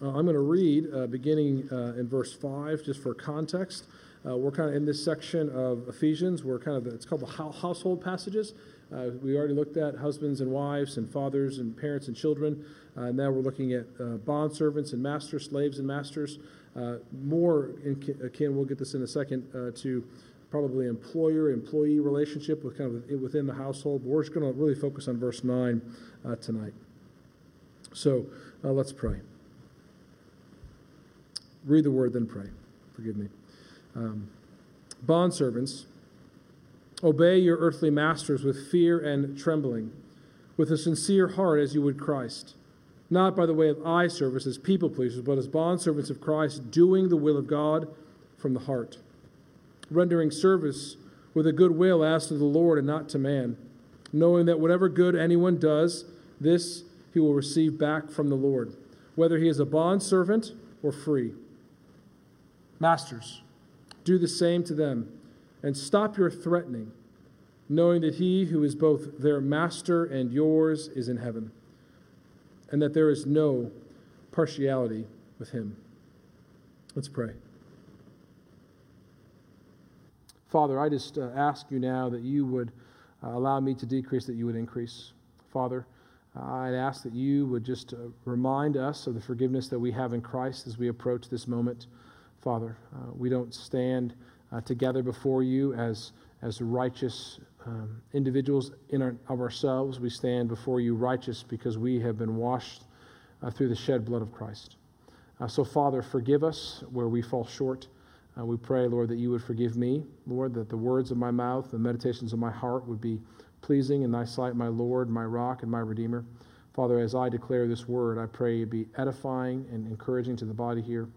Uh, I'm going to read uh, beginning uh, in verse 5 just for context. Uh, we're kind of in this section of Ephesians. We're kind of, it's called the household passages. Uh, we already looked at husbands and wives and fathers and parents and children. Uh, now we're looking at bond servants and masters, slaves and masters. More Ken, we'll get this in a second, to probably employer employee relationship with kind of within the household. But we're just going to really focus on verse 9 uh, tonight. So let's pray. Read the word, then pray. Forgive me. Um, bond servants Obey your earthly masters with fear and trembling, with a sincere heart as you would Christ, not by the way of eye service as people pleasers, but as bondservants of Christ, doing the will of God from the heart, rendering service with a good will as to the Lord and not to man, knowing that whatever good anyone does, this he will receive back from the Lord, whether he is a bondservant or free. Masters, do the same to them and stop your threatening, knowing that he who is both their master and yours is in heaven, and that there is no partiality with him. Let's pray. Father, I just uh, ask you now that you would uh, allow me to decrease, that you would increase. Father, uh, I'd ask that you would just uh, remind us of the forgiveness that we have in Christ as we approach this moment. Father, uh, we don't stand uh, together before you as, as righteous um, individuals in our, of ourselves. We stand before you righteous because we have been washed uh, through the shed blood of Christ. Uh, so, Father, forgive us where we fall short. Uh, we pray, Lord, that you would forgive me, Lord, that the words of my mouth, the meditations of my heart would be pleasing in thy sight, my Lord, my rock, and my Redeemer. Father, as I declare this word, I pray it be edifying and encouraging to the body here.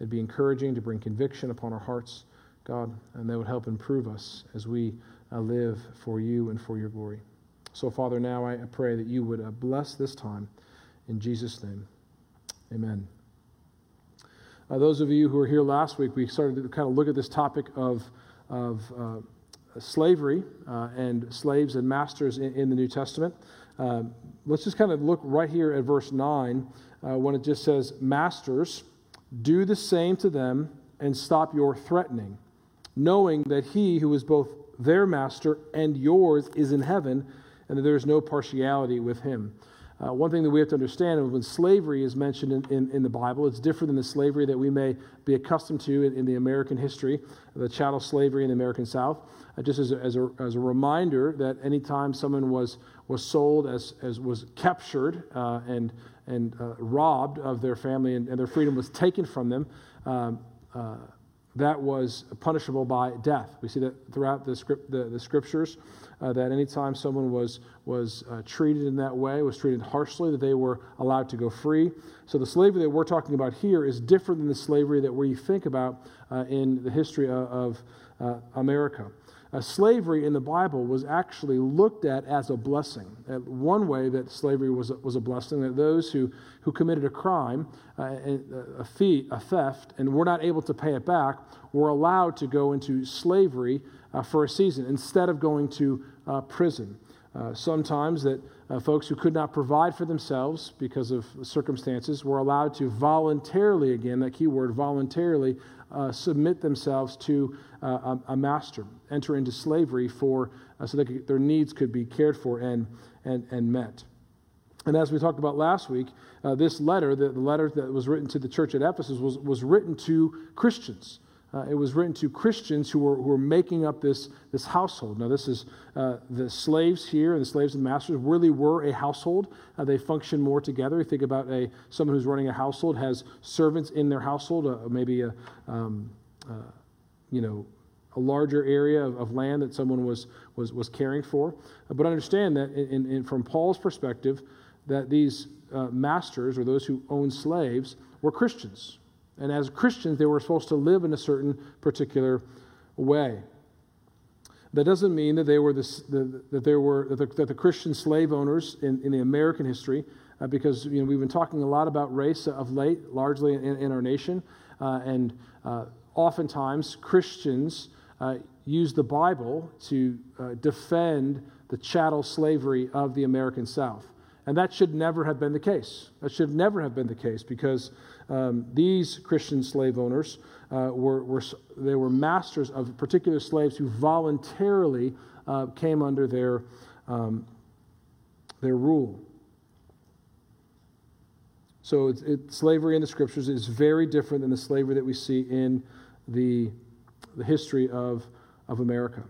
It'd be encouraging to bring conviction upon our hearts. God, and that would help improve us as we uh, live for you and for your glory. So, Father, now I pray that you would uh, bless this time in Jesus' name. Amen. Uh, those of you who were here last week, we started to kind of look at this topic of, of uh, slavery uh, and slaves and masters in, in the New Testament. Uh, let's just kind of look right here at verse 9 when it just says, Masters, do the same to them and stop your threatening knowing that he who is both their master and yours is in heaven, and that there is no partiality with him. Uh, one thing that we have to understand is when slavery is mentioned in, in, in, the Bible, it's different than the slavery that we may be accustomed to in, in the American history, the chattel slavery in the American South. Uh, just as a, as, a, as a reminder that anytime someone was, was sold, as, as was captured uh, and, and uh, robbed of their family and, and, their freedom was taken from them, um, uh, that was punishable by death. We see that throughout the, script, the, the scriptures, uh, that anytime someone was, was uh, treated in that way, was treated harshly, that they were allowed to go free. So the slavery that we're talking about here is different than the slavery that we think about uh, in the history of, of uh, America uh, slavery in the Bible was actually looked at as a blessing. Uh, one way that slavery was a, was a blessing, that those who, who committed a crime, uh, a, fee, a theft, and were not able to pay it back, were allowed to go into slavery uh, for a season instead of going to uh, prison. Uh, sometimes that folks who could not provide for themselves because of circumstances were allowed to voluntarily, again, that key word, voluntarily, submit themselves to uh, a, a, master, enter into slavery for, uh, so that their needs could be cared for and, and, and met. And as we talked about last week, uh, this letter, the, the, letter that was written to the church at Ephesus, was, was written to Christians. Uh, it was written to Christians who were, who were making up this, this household. Now, this is uh, the slaves here and the slaves and masters really were a household. Uh, they function more together. Think about a someone who's running a household has servants in their household, uh, maybe a um, uh, you know, a larger area of, of, land that someone was, was, was caring for. But understand that in, in, from Paul's perspective, that these uh, masters or those who owned slaves were Christians. And as Christians, they were supposed to live in a certain particular way. That doesn't mean that they were the, that there were that the, that the, Christian slave owners in, in the American history, uh, because you know we've been talking a lot about race of late, largely in, in our nation, uh, and uh, oftentimes Christians uh, use the Bible to uh, defend the chattel slavery of the American South. And that should never have been the case. That should never have been the case because um, these Christian slave owners uh, were, were, they were masters of particular slaves who voluntarily uh, came under their, um, their rule. So it, it, slavery in the scriptures is very different than the slavery that we see in the, the history of, of America.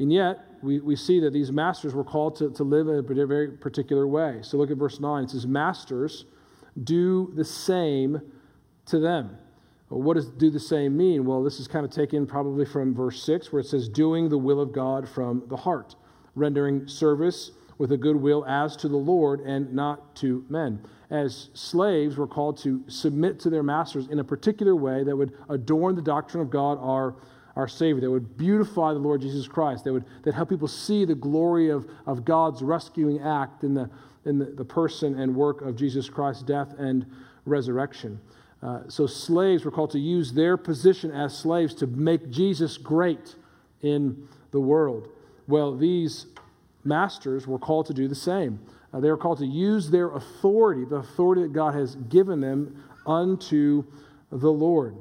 And yet, we, we see that these masters were called to, to live in a very particular way. So look at verse 9. It says, Masters, do the same to them. Well, what does do the same mean? Well, this is kind of taken probably from verse 6, where it says, Doing the will of God from the heart, rendering service with a good will as to the Lord and not to men. As slaves, were called to submit to their masters in a particular way that would adorn the doctrine of God, our, our Savior, that would beautify the Lord Jesus Christ, that would that help people see the glory of, of God's rescuing act in, the, in the, the person and work of Jesus Christ's death and resurrection. Uh, so slaves were called to use their position as slaves to make Jesus great in the world. Well, these masters were called to do the same. Uh, they were called to use their authority, the authority that God has given them, unto the Lord.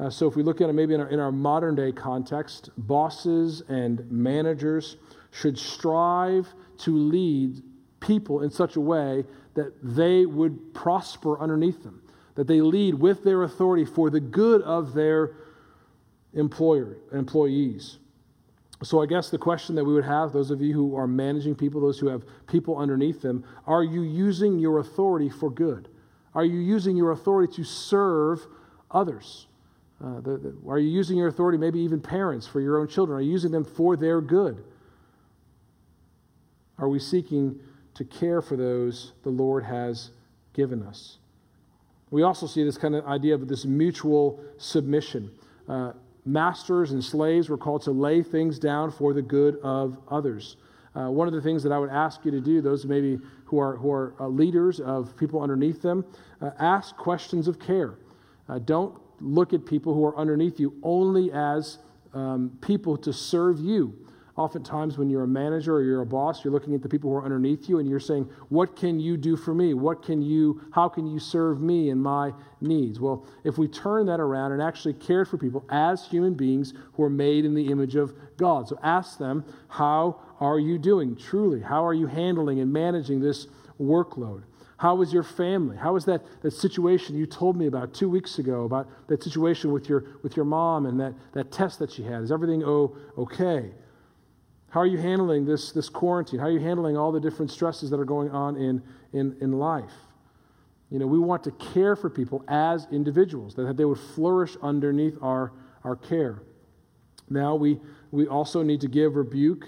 Uh, so, if we look at it maybe in our, in our modern day context, bosses and managers should strive to lead people in such a way that they would prosper underneath them, that they lead with their authority for the good of their employer, employees. So, I guess the question that we would have, those of you who are managing people, those who have people underneath them, are you using your authority for good? Are you using your authority to serve others? Uh, the, the, are you using your authority, maybe even parents, for your own children? Are you using them for their good? Are we seeking to care for those the Lord has given us? We also see this kind of idea of this mutual submission. Uh, masters and slaves were called to lay things down for the good of others. Uh, one of the things that I would ask you to do, those maybe who are, who are uh, leaders of people underneath them, uh, ask questions of care. Uh, don't look at people who are underneath you only as um, people to serve you. Oftentimes, when you're a manager or you're a boss, you're looking at the people who are underneath you and you're saying, What can you do for me? What can you, how can you serve me and my needs? Well, if we turn that around and actually cared for people as human beings who are made in the image of God. So ask them, How are you doing truly? How are you handling and managing this workload? How was your family? How was that, that situation you told me about two weeks ago, about that situation with your, with your mom and that, that test that she had? Is everything oh, okay? How are you handling this, this quarantine? How are you handling all the different stresses that are going on in, in, in life? You know, we want to care for people as individuals, that they would flourish underneath our, our care. Now, we, we also need to give rebuke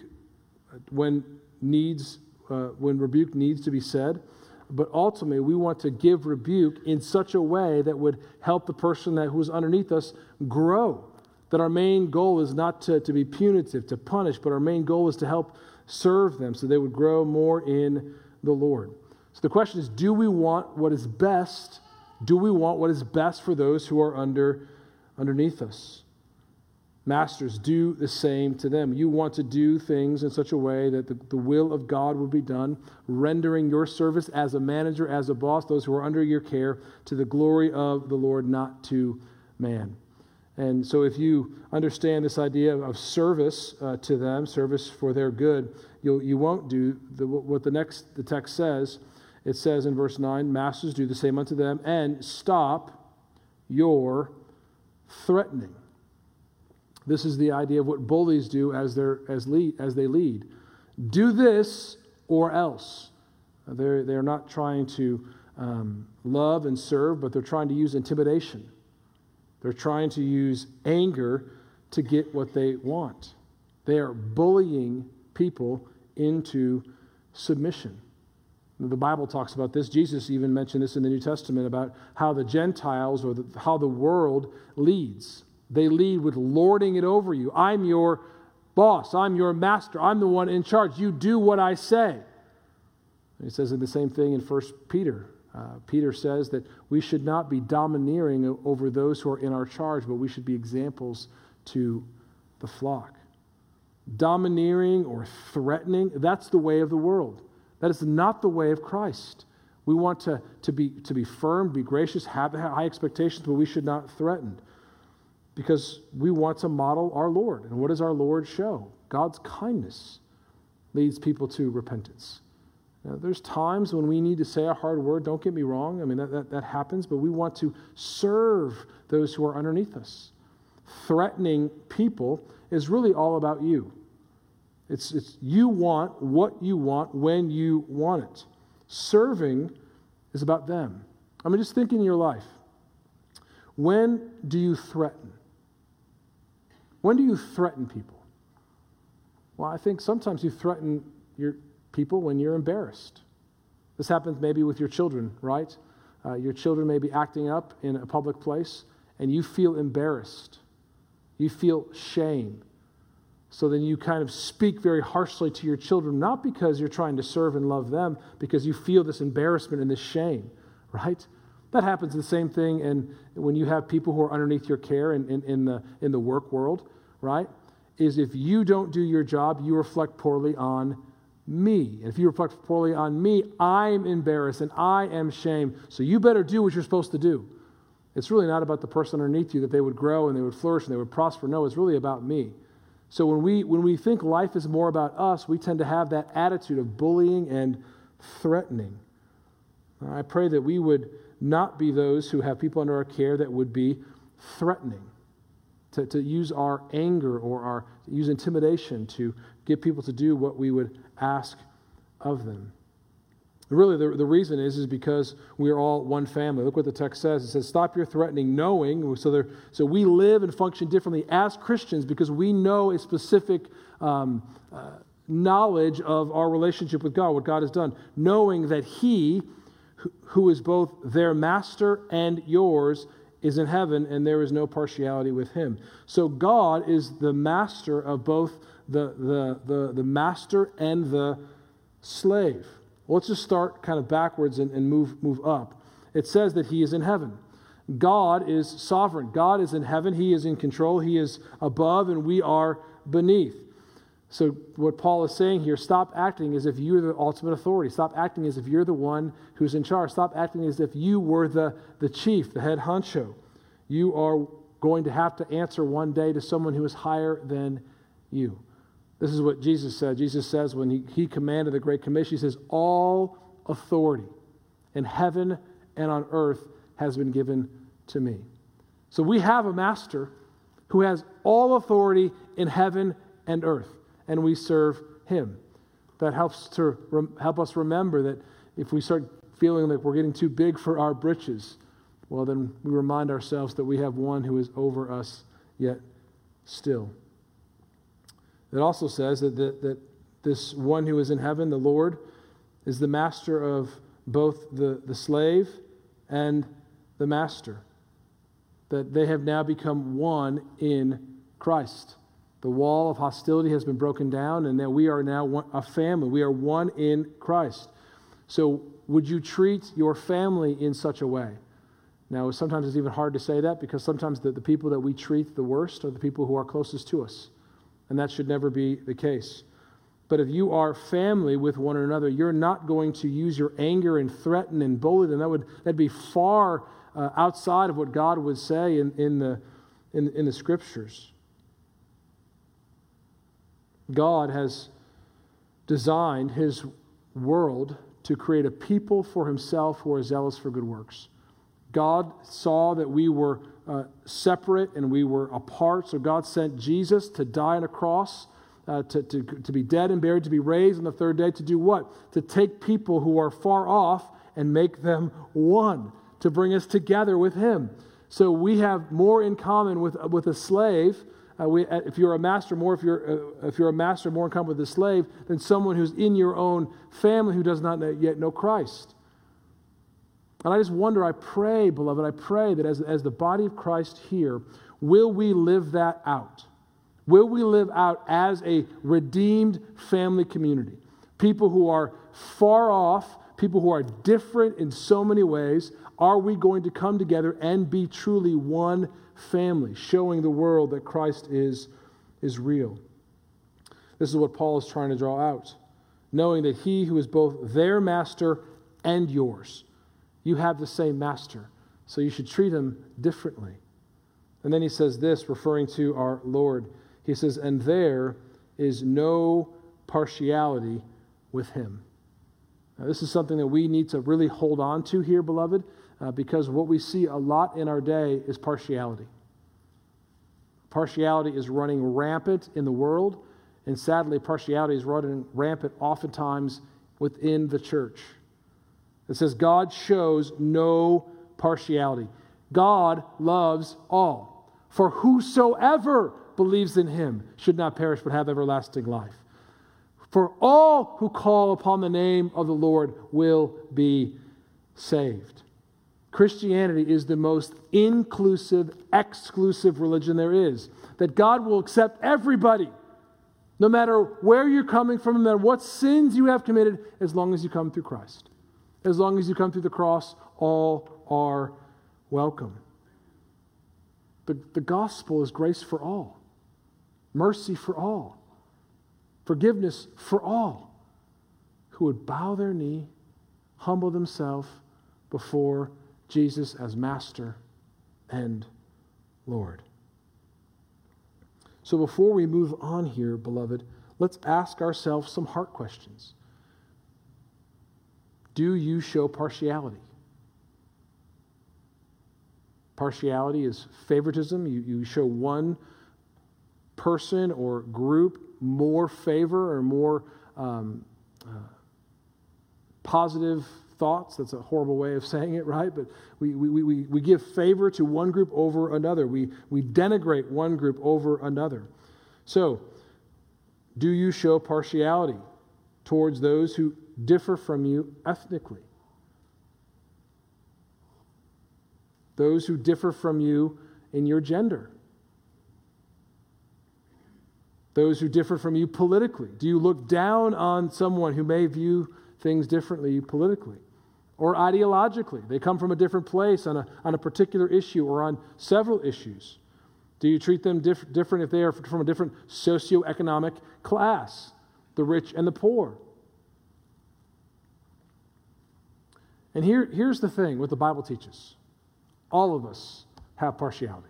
when needs, uh, when rebuke needs to be said but ultimately we want to give rebuke in such a way that would help the person that who's underneath us grow. That our main goal is not to, to be punitive to punish but our main goal is to help serve them so they would grow more in the lord. So the question is do we want what is best? Do we want what is best for those who are under underneath us Masters, do the same to them. You want to do things in such a way that the, the will of God will be done, rendering your service as a manager, as a boss, those who are under your care, to the glory of the Lord, not to man. And so, if you understand this idea of service uh, to them, service for their good, you'll, you won't do the, what the next the text says. It says in verse 9, Masters, do the same unto them, and stop your threatening. This is the idea of what bullies do as, as, lead, as they lead. Do this or else. They're, they're not trying to um, love and serve, but they're trying to use intimidation. They're trying to use anger to get what they want. They are bullying people into submission. The Bible talks about this. Jesus even mentioned this in the New Testament about how the Gentiles or the, how the world leads. They lead with lording it over you. I'm your boss. I'm your master. I'm the one in charge. You do what I say. And he says the same thing in 1 Peter. Uh, Peter says that we should not be domineering over those who are in our charge, but we should be examples to the flock. Domineering or threatening, that's the way of the world. That is not the way of Christ. We want to, to, be, to be firm, be gracious, have high expectations, but we should not threaten because we want to model our Lord. And what does our Lord show? God's kindness leads people to repentance. Now, there's times when we need to say a hard word. Don't get me wrong. I mean, that, that, that happens, but we want to serve those who are underneath us. Threatening people is really all about you. It's, it's you want what you want when you want it. Serving is about them. I mean, just think in your life. When do you threaten? When do you threaten people? Well, I think sometimes you threaten your people when you're embarrassed. This happens maybe with your children, right? Uh, your children may be acting up in a public place and you feel embarrassed. You feel shame. So then you kind of speak very harshly to your children, not because you're trying to serve and love them, because you feel this embarrassment and this shame, right? That happens the same thing and when you have people who are underneath your care in, in, in, the, in the work world, right? Is if you don't do your job, you reflect poorly on me. And if you reflect poorly on me, I'm embarrassed and I am shamed. So you better do what you're supposed to do. It's really not about the person underneath you that they would grow and they would flourish and they would prosper. No, it's really about me. So when we, when we think life is more about us, we tend to have that attitude of bullying and threatening. I pray that we would not be those who have people under our care that would be threatening, to, to use our anger or our use intimidation to get people to do what we would ask of them. Really, the, the reason is, is because we are all one family. Look what the text says. It says, Stop your threatening, knowing. So, there, so we live and function differently as Christians because we know a specific um, uh, knowledge of our relationship with God, what God has done, knowing that He, who is both their master and yours, is in heaven and there is no partiality with Him. So God is the master of both the, the, the, the master and the slave. Well, let's just start kind of backwards and, and move, move up. It says that he is in heaven. God is sovereign. God is in heaven. He is in control. He is above, and we are beneath. So, what Paul is saying here stop acting as if you're the ultimate authority. Stop acting as if you're the one who's in charge. Stop acting as if you were the, the chief, the head honcho. You are going to have to answer one day to someone who is higher than you. This is what Jesus said. Jesus says when he, he commanded the Great Commission, he says, All authority in heaven and on earth has been given to me. So we have a master who has all authority in heaven and earth, and we serve him. That helps to rem- help us remember that if we start feeling like we're getting too big for our britches, well, then we remind ourselves that we have one who is over us yet still. It also says that, that, that this one who is in heaven, the Lord, is the master of both the, the slave and the master. That they have now become one in Christ. The wall of hostility has been broken down, and that we are now one, a family. We are one in Christ. So, would you treat your family in such a way? Now, sometimes it's even hard to say that because sometimes the, the people that we treat the worst are the people who are closest to us and that should never be the case. But if you are family with one another, you're not going to use your anger and threaten and bully them. That would that'd be far uh, outside of what God would say in, in, the, in, in the scriptures. God has designed his world to create a people for himself who are zealous for good works. God saw that we were uh, separate and we were apart. So God sent Jesus to die on a cross, uh, to, to, to be dead and buried, to be raised on the third day, to do what? To take people who are far off and make them one, to bring us together with Him. So we have more in common with, with a slave. Uh, we, uh, if you're a master, more if you're, uh, if you're a master, more in common with a slave than someone who's in your own family who does not yet know Christ. And I just wonder, I pray, beloved, I pray that as, as the body of Christ here, will we live that out? Will we live out as a redeemed family community? People who are far off, people who are different in so many ways, are we going to come together and be truly one family, showing the world that Christ is, is real? This is what Paul is trying to draw out. knowing that he who is both their master and yours, you have the same master, so you should treat him differently. And then he says this, referring to our Lord. He says, And there is no partiality with him. Now, this is something that we need to really hold on to here, beloved, uh, because what we see a lot in our day is partiality. Partiality is running rampant in the world, and sadly, partiality is running rampant oftentimes within the church. It says, God shows no partiality. God loves all. For whosoever believes in him should not perish but have everlasting life. For all who call upon the name of the Lord will be saved. Christianity is the most inclusive, exclusive religion there is. That God will accept everybody, no matter where you're coming from, no matter what sins you have committed, as long as you come through Christ. As long as you come through the cross, all are welcome. The, the gospel is grace for all, mercy for all, forgiveness for all who would bow their knee, humble themselves before Jesus as Master and Lord. So before we move on here, beloved, let's ask ourselves some heart questions. Do you show partiality? Partiality is favoritism. You, you show one person or group more favor or more um, uh, positive thoughts. That's a horrible way of saying it, right? But we, we, we, we give favor to one group over another. We, we denigrate one group over another. So, do you show partiality towards those who differ from you ethnically? Those who differ from you in your gender? Those who differ from you politically? Do you look down on someone who may view things differently politically or ideologically? They come from a different place on a, on a particular issue or on several issues. Do you treat them diff- different if they are from a different socioeconomic class, the rich and the poor? And here, here's the thing what the Bible teaches all of us have partiality.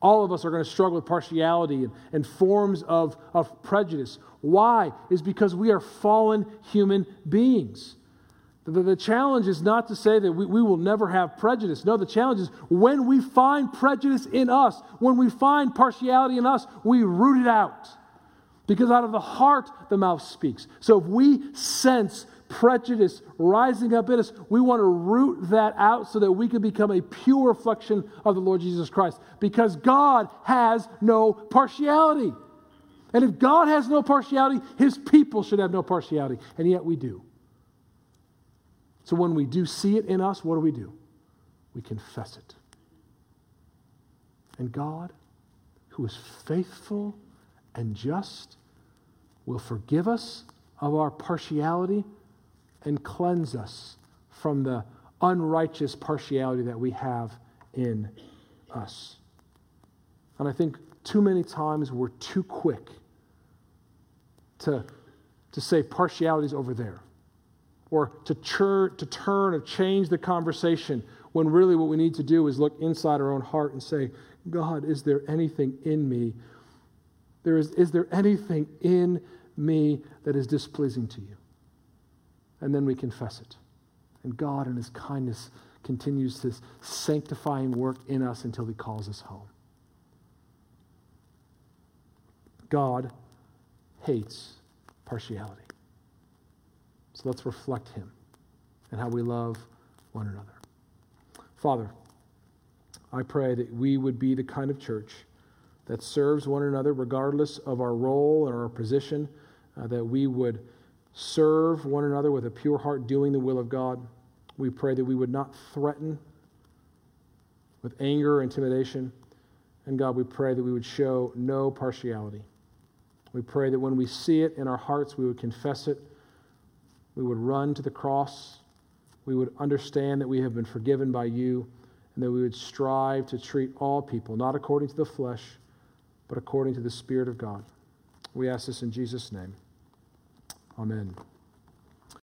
All of us are going to struggle with partiality and, and forms of, of prejudice. Why? Is because we are fallen human beings. The, the, challenge is not to say that we, we will never have prejudice. No, the challenge is when we find prejudice in us, when we find partiality in us, we root it out. Because out of the heart, the mouth speaks. So if we sense prejudice rising up in us, we want to root that out so that we can become a pure reflection of the Lord Jesus Christ. Because God has no partiality. And if God has no partiality, his people should have no partiality. And yet we do. So when we do see it in us, what do we do? We confess it. And God, who is faithful and just, will forgive us of our partiality and cleanse us from the unrighteous partiality that we have in us. And I think too many times we're too quick to, to say partiality is over there or to, chur, to turn or change the conversation when really what we need to do is look inside our own heart and say, God, is there anything in me? There is, is there anything in me that is displeasing to you? and then we confess it. And God, in His kindness, continues His sanctifying work in us until He calls us home. God hates partiality. So let's reflect Him and how we love one another. Father, I pray that we would be the kind of church that serves one another regardless of our role or our position, uh, that we would serve one another with a pure heart, doing the will of God. We pray that we would not threaten with anger or intimidation. And God, we pray that we would show no partiality. We pray that when we see it in our hearts, we would confess it. We would run to the cross. We would understand that we have been forgiven by you, and that we would strive to treat all people, not according to the flesh, but according to the Spirit of God. We ask this in Jesus' name. Amen.